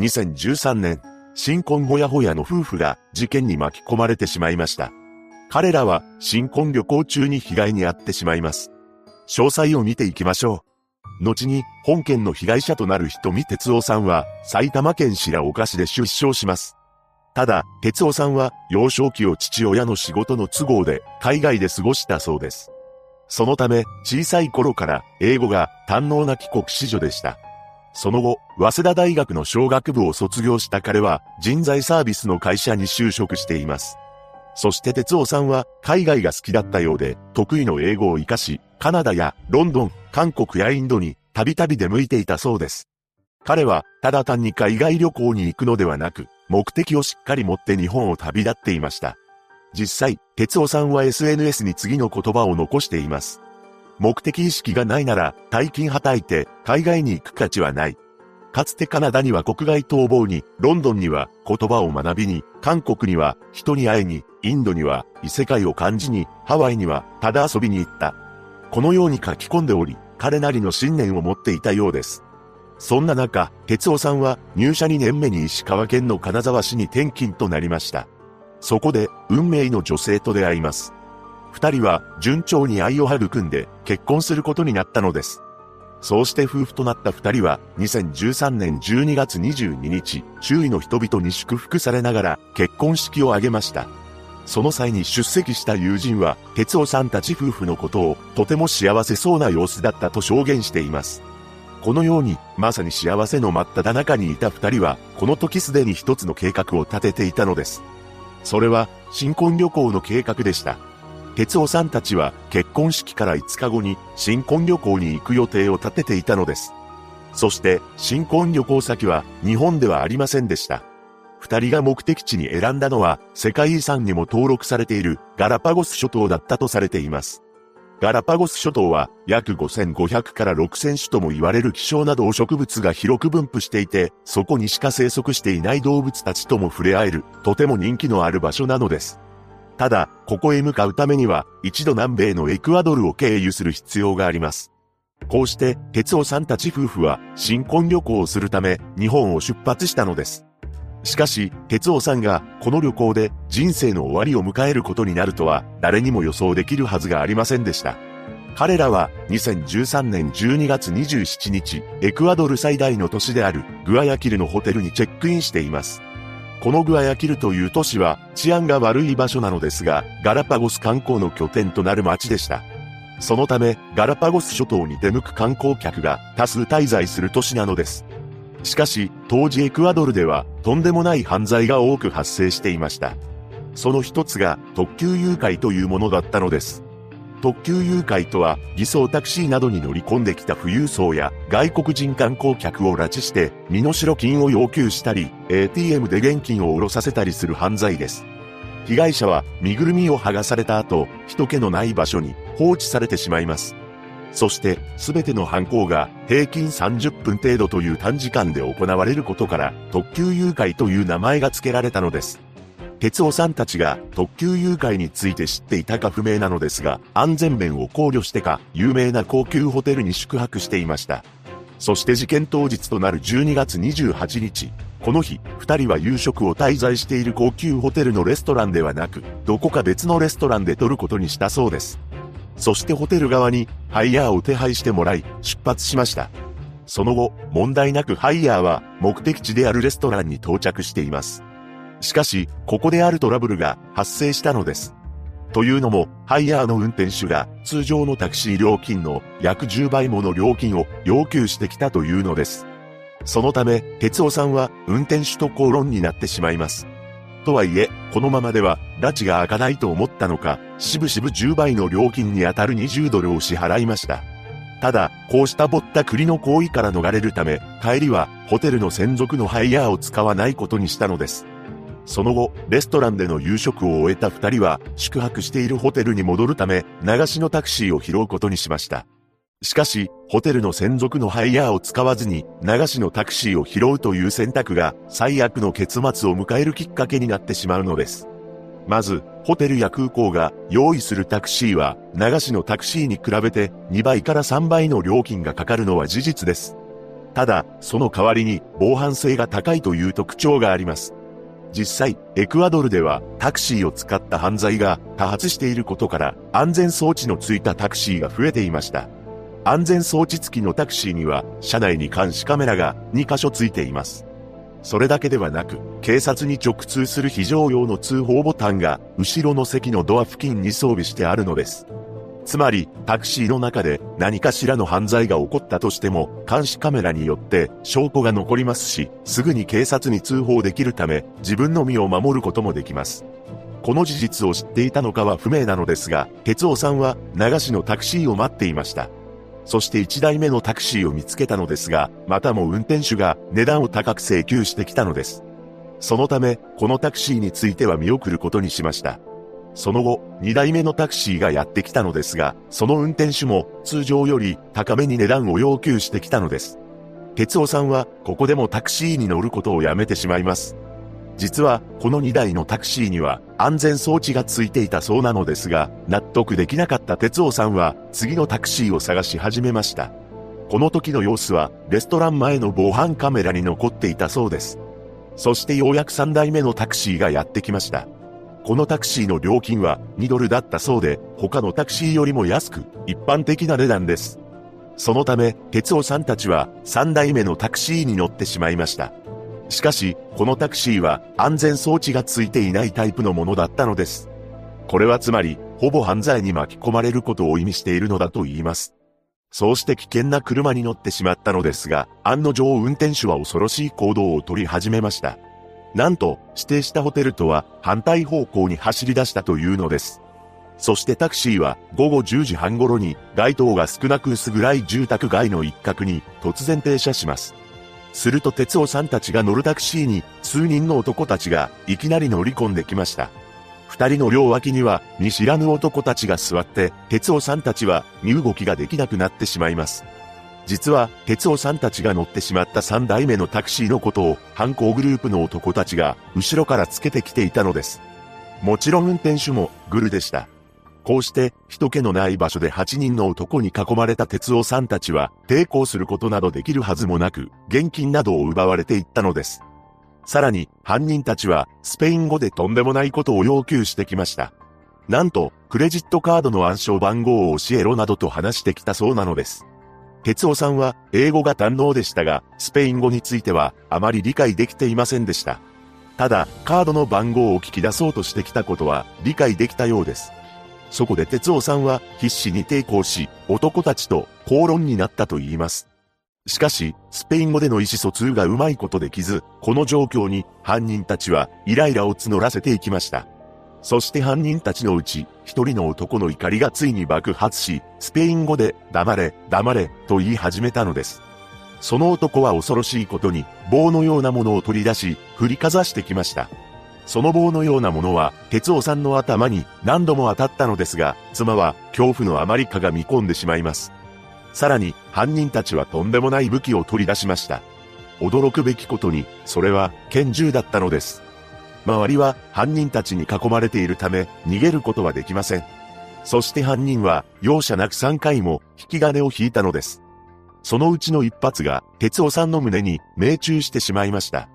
2013年、新婚ほやほやの夫婦が事件に巻き込まれてしまいました。彼らは新婚旅行中に被害に遭ってしまいます。詳細を見ていきましょう。後に本件の被害者となる瞳哲夫さんは埼玉県白岡市で出生します。ただ、哲夫さんは幼少期を父親の仕事の都合で海外で過ごしたそうです。そのため、小さい頃から英語が堪能な帰国子女でした。その後、早稲田大学の商学部を卒業した彼は人材サービスの会社に就職しています。そして哲夫さんは海外が好きだったようで得意の英語を活かし、カナダやロンドン、韓国やインドにたびたび出向いていたそうです。彼はただ単に海外旅行に行くのではなく、目的をしっかり持って日本を旅立っていました。実際、哲夫さんは SNS に次の言葉を残しています。目的意識がないなら、大金はたいて、海外に行く価値はない。かつてカナダには国外逃亡に、ロンドンには言葉を学びに、韓国には人に会いに、インドには異世界を感じに、ハワイにはただ遊びに行った。このように書き込んでおり、彼なりの信念を持っていたようです。そんな中、哲夫さんは入社2年目に石川県の金沢市に転勤となりました。そこで、運命の女性と出会います。二人は順調に愛を育んで結婚することになったのです。そうして夫婦となった二人は2013年12月22日、周囲の人々に祝福されながら結婚式を挙げました。その際に出席した友人は、哲夫さんたち夫婦のことをとても幸せそうな様子だったと証言しています。このように、まさに幸せの真っ只中にいた二人は、この時すでに一つの計画を立てていたのです。それは、新婚旅行の計画でした。哲夫さんたちは結婚式から5日後に新婚旅行に行く予定を立てていたのです。そして新婚旅行先は日本ではありませんでした。二人が目的地に選んだのは世界遺産にも登録されているガラパゴス諸島だったとされています。ガラパゴス諸島は約5500から6000種とも言われる希少な動植物が広く分布していて、そこにしか生息していない動物たちとも触れ合える、とても人気のある場所なのです。ただ、ここへ向かうためには、一度南米のエクアドルを経由する必要があります。こうして、哲夫さんたち夫婦は、新婚旅行をするため、日本を出発したのです。しかし、哲夫さんが、この旅行で、人生の終わりを迎えることになるとは、誰にも予想できるはずがありませんでした。彼らは、2013年12月27日、エクアドル最大の都市である、グアヤキルのホテルにチェックインしています。このグアヤキルという都市は治安が悪い場所なのですが、ガラパゴス観光の拠点となる街でした。そのため、ガラパゴス諸島に出向く観光客が多数滞在する都市なのです。しかし、当時エクアドルではとんでもない犯罪が多く発生していました。その一つが特急誘拐というものだったのです。特急誘拐とは、偽装タクシーなどに乗り込んできた富裕層や外国人観光客を拉致して、身代金を要求したり、ATM で現金を下ろさせたりする犯罪です。被害者は身ぐるみを剥がされた後、人気のない場所に放置されてしまいます。そして、すべての犯行が平均30分程度という短時間で行われることから、特急誘拐という名前が付けられたのです。哲夫さんたちが特急誘拐について知っていたか不明なのですが、安全面を考慮してか、有名な高級ホテルに宿泊していました。そして事件当日となる12月28日、この日、二人は夕食を滞在している高級ホテルのレストランではなく、どこか別のレストランで取ることにしたそうです。そしてホテル側に、ハイヤーを手配してもらい、出発しました。その後、問題なくハイヤーは目的地であるレストランに到着しています。しかし、ここであるトラブルが発生したのです。というのも、ハイヤーの運転手が通常のタクシー料金の約10倍もの料金を要求してきたというのです。そのため、哲夫さんは運転手と口論になってしまいます。とはいえ、このままでは、拉致が開かないと思ったのか、しぶしぶ10倍の料金に当たる20ドルを支払いました。ただ、こうしたぼったくりの行為から逃れるため、帰りは、ホテルの専属のハイヤーを使わないことにしたのです。その後、レストランでの夕食を終えた二人は、宿泊しているホテルに戻るため、流しのタクシーを拾うことにしました。しかし、ホテルの専属のハイヤーを使わずに、流しのタクシーを拾うという選択が、最悪の結末を迎えるきっかけになってしまうのです。まず、ホテルや空港が用意するタクシーは、流しのタクシーに比べて2倍から3倍の料金がかかるのは事実です。ただ、その代わりに防犯性が高いという特徴があります。実際、エクアドルではタクシーを使った犯罪が多発していることから安全装置のついたタクシーが増えていました。安全装置付きのタクシーには車内に監視カメラが2箇所ついています。それだけではなく、警察に直通する非常用の通報ボタンが後ろの席のドア付近に装備してあるのです。つまり、タクシーの中で何かしらの犯罪が起こったとしても、監視カメラによって証拠が残りますし、すぐに警察に通報できるため、自分の身を守ることもできます。この事実を知っていたのかは不明なのですが、哲夫さんは流しのタクシーを待っていました。そして1台目のタクシーを見つけたのですが、またも運転手が値段を高く請求してきたのです。そのため、このタクシーについては見送ることにしました。その後、2台目のタクシーがやってきたのですが、その運転手も通常より高めに値段を要求してきたのです。哲夫さんはここでもタクシーに乗ることをやめてしまいます。実は、この2台のタクシーには安全装置がついていたそうなのですが、納得できなかった哲夫さんは次のタクシーを探し始めました。この時の様子はレストラン前の防犯カメラに残っていたそうです。そしてようやく3台目のタクシーがやってきました。このタクシーの料金は2ドルだったそうで、他のタクシーよりも安く、一般的な値段です。そのため、哲夫さんたちは3台目のタクシーに乗ってしまいました。しかし、このタクシーは安全装置がついていないタイプのものだったのです。これはつまり、ほぼ犯罪に巻き込まれることを意味しているのだと言います。そうして危険な車に乗ってしまったのですが、案の定運転手は恐ろしい行動を取り始めました。なんと、指定したホテルとは反対方向に走り出したというのです。そしてタクシーは午後10時半頃に街灯が少なく薄暗い住宅街の一角に突然停車します。すると哲夫さんたちが乗るタクシーに数人の男たちがいきなり乗り込んできました。二人の両脇には見知らぬ男たちが座って哲夫さんたちは身動きができなくなってしまいます。実は、哲夫さんたちが乗ってしまった3台目のタクシーのことを、犯行グループの男たちが、後ろからつけてきていたのです。もちろん運転手も、グルでした。こうして、人気のない場所で8人の男に囲まれた哲夫さんたちは、抵抗することなどできるはずもなく、現金などを奪われていったのです。さらに、犯人たちは、スペイン語でとんでもないことを要求してきました。なんと、クレジットカードの暗証番号を教えろなどと話してきたそうなのです。哲夫さんは英語が堪能でしたが、スペイン語についてはあまり理解できていませんでした。ただ、カードの番号を聞き出そうとしてきたことは理解できたようです。そこで哲夫さんは必死に抵抗し、男たちと口論になったと言います。しかし、スペイン語での意思疎通がうまいことできず、この状況に犯人たちはイライラを募らせていきました。そして犯人たちのうち、一人の男の怒りがついに爆発し、スペイン語で、黙れ、黙れ、と言い始めたのです。その男は恐ろしいことに、棒のようなものを取り出し、振りかざしてきました。その棒のようなものは、哲夫さんの頭に何度も当たったのですが、妻は恐怖のあまりかが見込んでしまいます。さらに、犯人たちはとんでもない武器を取り出しました。驚くべきことに、それは拳銃だったのです。周りは犯人たちに囲まれているため逃げることはできません。そして犯人は容赦なく3回も引き金を引いたのです。そのうちの一発が哲夫さんの胸に命中してしまいました。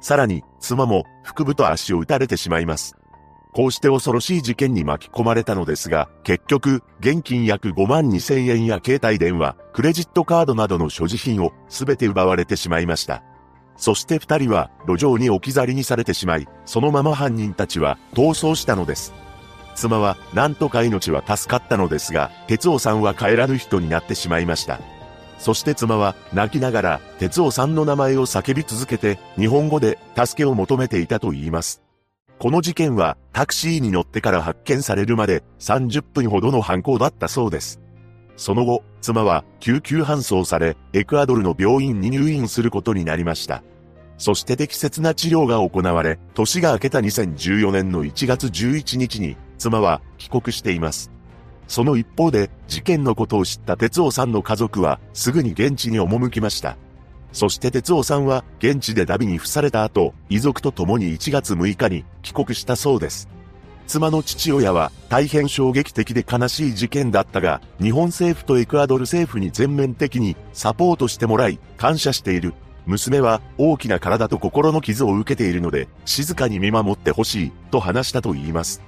さらに妻も腹部と足を撃たれてしまいます。こうして恐ろしい事件に巻き込まれたのですが、結局、現金約5万2千円や携帯電話、クレジットカードなどの所持品を全て奪われてしまいました。そして二人は路上に置き去りにされてしまい、そのまま犯人たちは逃走したのです。妻は何とか命は助かったのですが、哲夫さんは帰らぬ人になってしまいました。そして妻は泣きながら哲夫さんの名前を叫び続けて日本語で助けを求めていたと言います。この事件はタクシーに乗ってから発見されるまで30分ほどの犯行だったそうです。その後、妻は救急搬送され、エクアドルの病院に入院することになりました。そして適切な治療が行われ、年が明けた2014年の1月11日に、妻は帰国しています。その一方で、事件のことを知った哲夫さんの家族は、すぐに現地に赴きました。そして哲夫さんは、現地でダビに付された後、遺族と共に1月6日に帰国したそうです。妻の父親は大変衝撃的で悲しい事件だったが、日本政府とエクアドル政府に全面的にサポートしてもらい、感謝している。娘は大きな体と心の傷を受けているので、静かに見守ってほしい、と話したと言います。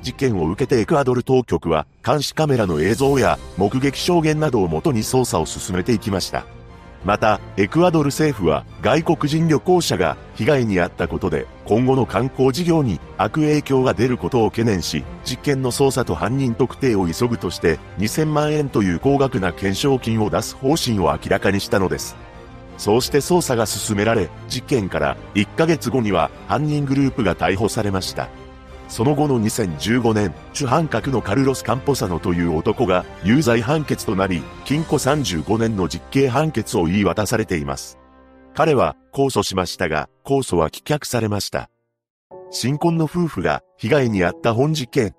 事件を受けてエクアドル当局は、監視カメラの映像や目撃証言などをもとに捜査を進めていきました。また、エクアドル政府は外国人旅行者が被害に遭ったことで今後の観光事業に悪影響が出ることを懸念し、実験の捜査と犯人特定を急ぐとして2000万円という高額な懸賞金を出す方針を明らかにしたのです。そうして捜査が進められ、実験から1ヶ月後には犯人グループが逮捕されました。その後の2015年、主犯格のカルロス・カンポサノという男が有罪判決となり、禁錮35年の実刑判決を言い渡されています。彼は控訴しましたが、控訴は棄却されました。新婚の夫婦が被害に遭った本事件。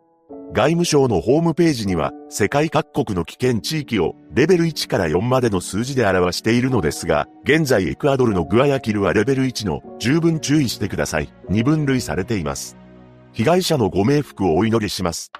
外務省のホームページには世界各国の危険地域をレベル1から4までの数字で表しているのですが、現在エクアドルのグアヤキルはレベル1の十分注意してください。に分類されています。被害者のご冥福をお祈りします。